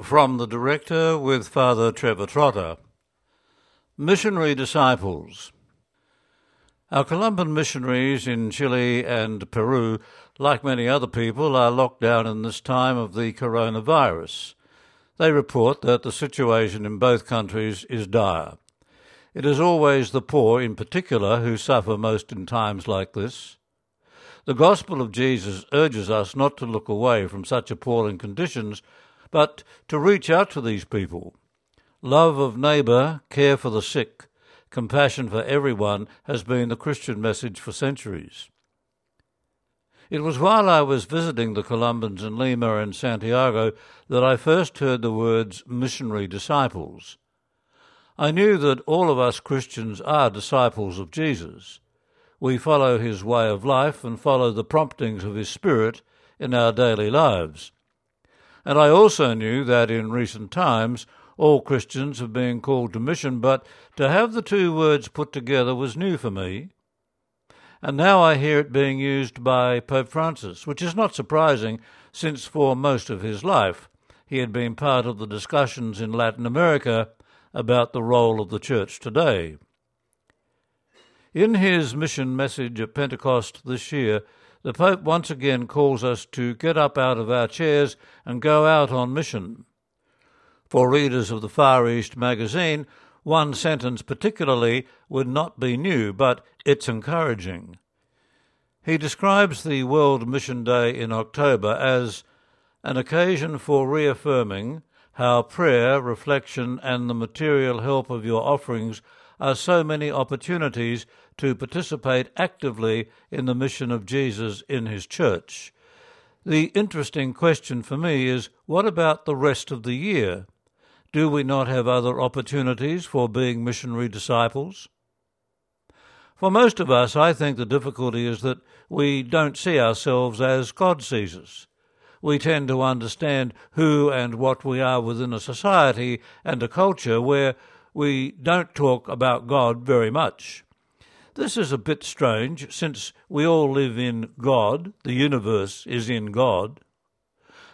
From the Director with Father Trevor Trotter. Missionary Disciples. Our Columban missionaries in Chile and Peru, like many other people, are locked down in this time of the coronavirus. They report that the situation in both countries is dire. It is always the poor, in particular, who suffer most in times like this. The gospel of Jesus urges us not to look away from such appalling conditions, but to reach out to these people. Love of neighbour, care for the sick, compassion for everyone has been the Christian message for centuries. It was while I was visiting the Columbans in Lima and Santiago that I first heard the words missionary disciples. I knew that all of us Christians are disciples of Jesus. We follow his way of life and follow the promptings of his Spirit in our daily lives. And I also knew that in recent times all Christians have been called to mission, but to have the two words put together was new for me. And now I hear it being used by Pope Francis, which is not surprising, since for most of his life he had been part of the discussions in Latin America about the role of the Church today. In his mission message at Pentecost this year, the Pope once again calls us to get up out of our chairs and go out on mission. For readers of the Far East magazine, one sentence particularly would not be new, but it's encouraging. He describes the World Mission Day in October as an occasion for reaffirming how prayer, reflection, and the material help of your offerings are so many opportunities to participate actively in the mission of Jesus in his church. The interesting question for me is what about the rest of the year? Do we not have other opportunities for being missionary disciples? For most of us, I think the difficulty is that we don't see ourselves as God sees us. We tend to understand who and what we are within a society and a culture where we don't talk about God very much. This is a bit strange since we all live in God, the universe is in God.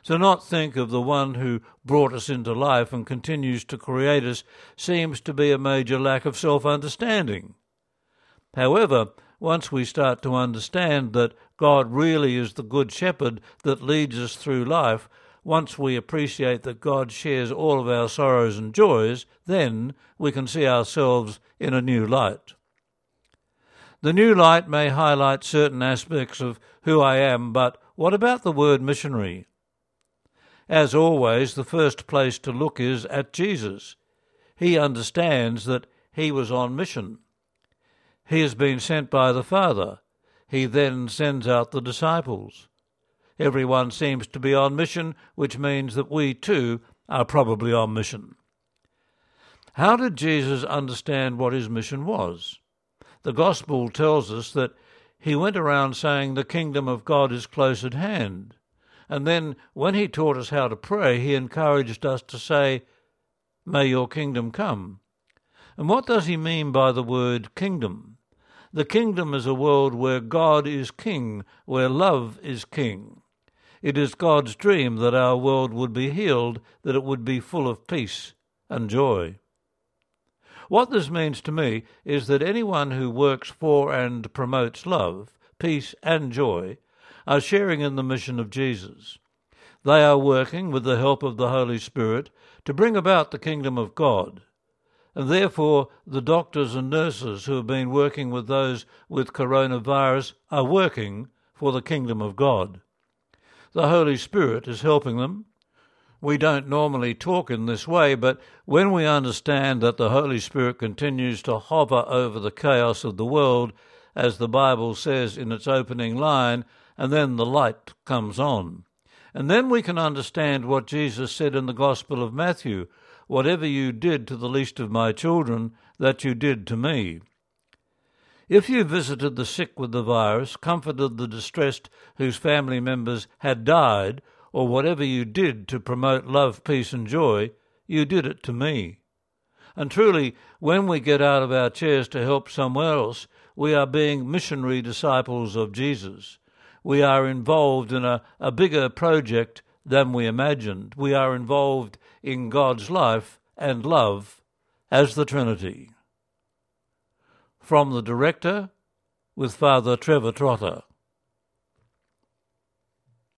To not think of the one who brought us into life and continues to create us seems to be a major lack of self understanding. However, once we start to understand that God really is the Good Shepherd that leads us through life, once we appreciate that God shares all of our sorrows and joys, then we can see ourselves in a new light. The new light may highlight certain aspects of who I am, but what about the word missionary? As always, the first place to look is at Jesus. He understands that he was on mission. He has been sent by the Father. He then sends out the disciples. Everyone seems to be on mission, which means that we too are probably on mission. How did Jesus understand what his mission was? The Gospel tells us that he went around saying the kingdom of God is close at hand. And then, when he taught us how to pray, he encouraged us to say, May your kingdom come. And what does he mean by the word kingdom? The kingdom is a world where God is king, where love is king. It is God's dream that our world would be healed, that it would be full of peace and joy. What this means to me is that anyone who works for and promotes love, peace, and joy are sharing in the mission of Jesus. They are working with the help of the Holy Spirit to bring about the kingdom of God. And therefore, the doctors and nurses who have been working with those with coronavirus are working for the kingdom of God. The Holy Spirit is helping them. We don't normally talk in this way, but when we understand that the Holy Spirit continues to hover over the chaos of the world, as the Bible says in its opening line, and then the light comes on. And then we can understand what Jesus said in the Gospel of Matthew Whatever you did to the least of my children, that you did to me. If you visited the sick with the virus, comforted the distressed whose family members had died, or whatever you did to promote love, peace, and joy, you did it to me. And truly, when we get out of our chairs to help somewhere else, we are being missionary disciples of Jesus. We are involved in a, a bigger project than we imagined. We are involved in God's life and love as the Trinity. From the director with Father Trevor Trotter.